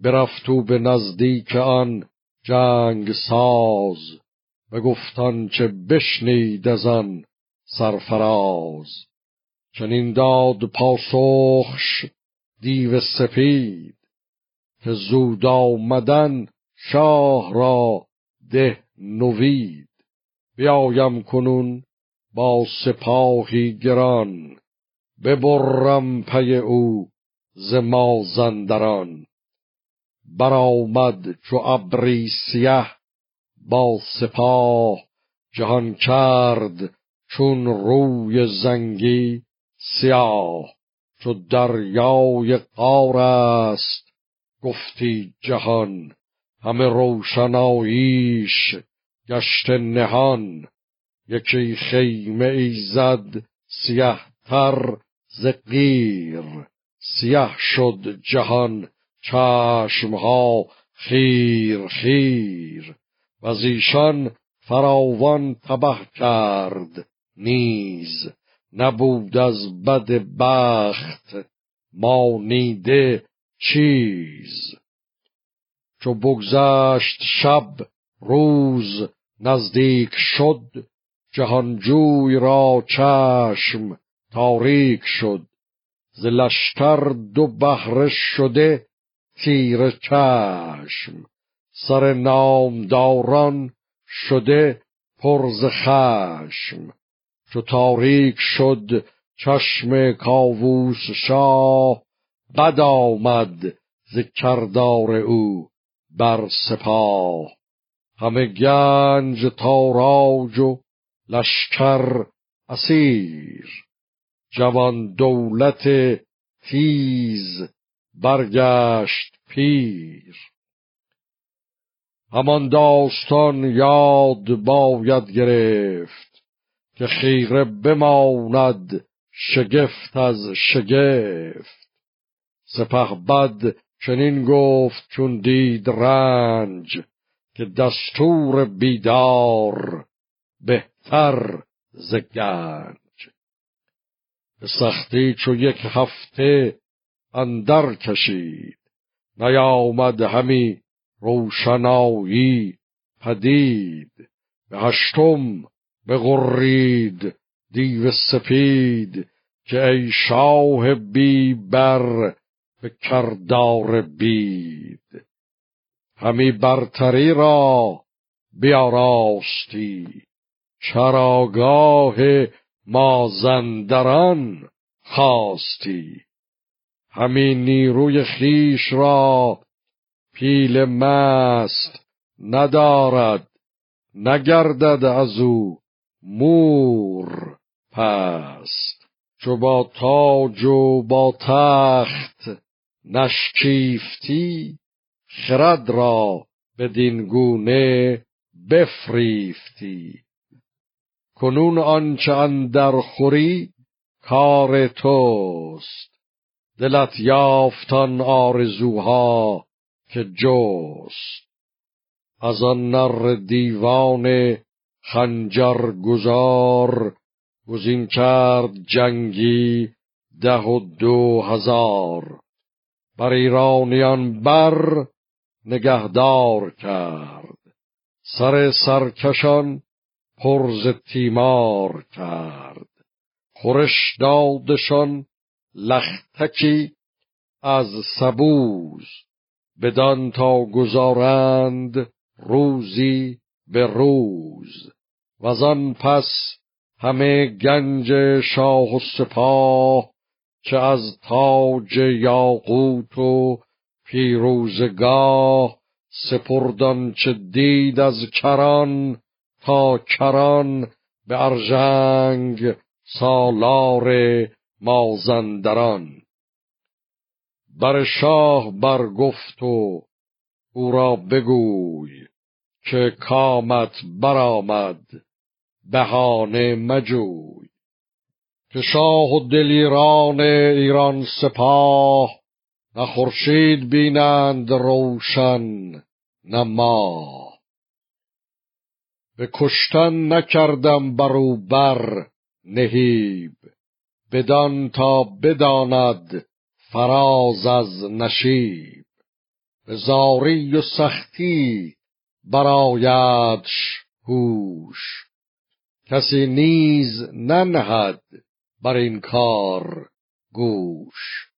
برفتو به نزدیک آن جنگ ساز گفتان چه بشنید از آن سرفراز. چنین داد پاسخش دیو سپید که زود آمدن شاه را ده نوید. بیایم کنون با سپاهی گران ببرم پی او ز مازندران. برآمد چو ابری سیه با سپاه جهان کرد چون روی زنگی سیاه. چو دریای قار است گفتی جهان همه روشناییش گشت نهان. یکی خیمه ای زد سیه تر ز قیر سیه شد جهان چشمها خیر خیر. و از ایشان فراوان تبه کرد نیز. نبود از بد بخت مانیده چیز. چو بگذشت شب روز نزدیک شد جهانجوی را چشم تاریک شد. ز دو بهره شده تیر چشم سر نامداران شده پر ز خشم. چو تاریک شد چشم کاووس شاه بد آمد ز کردار او بر سپاه. همه گنج تاراج و لشکر اسیر جوان دولت تیز برگشت پیر. همان داستان یاد باید گرفت که خیره بماند شگفت از شگفت. سپه بد چنین گفت چون دید رنج که دستور بیدار بهتر ز گنج. سختی چو یک هفته اندر کشید. نیامد همی روشنایی پدید. به هشتم بغرید دیو سپید که ای شاه بی بر به کردار بید. همی برتری را بیاراستی. چراگاه مازندران خواستی. همی نیروی خیش را پیل مست ندارد نگردد از او مور پست. چو با تاج و با تخت نشکیفتی خرد را بدین گونه بفریفتی. کنون آنچه اندر خوری کار توست. دلت یافتان آرزوها که جست. از آن نر دیوان خنجر گذار گزین کرد جنگی ده و دو هزار. بر ایرانیان بر نگهدار کرد سر سرکشان پرز تیمار کرد. خورش دادشان لختکی از سبوز بدان تا گذارند روزی به روز. و آن پس همه گنج شاه و سپاه چه از تاج یاقوت و پیروزگاه سپردان چه دید از کران تا کران به ارژنگ سالار مازندران بر شاه برگفت و او را بگوی که کامت برآمد بهانه مجوی. که شاه و دلیران ایران سپاه نه خورشید بینند روشن نه ماه. به کشتن نکردم برو بر نهیب. بدان تا بداند فراز از نشیب. به زاری و سختی برایدش هوش. کسی نیز ننهد بر این کار گوش.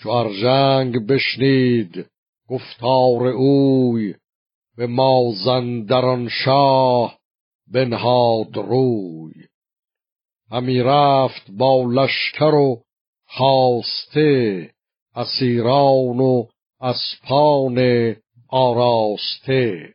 چو ارژنگ بشنید گفتار اوی به مازندران شاه بنهاد روی. همی رفت با لشکر و خواسته اسیران و اسپان آراسته.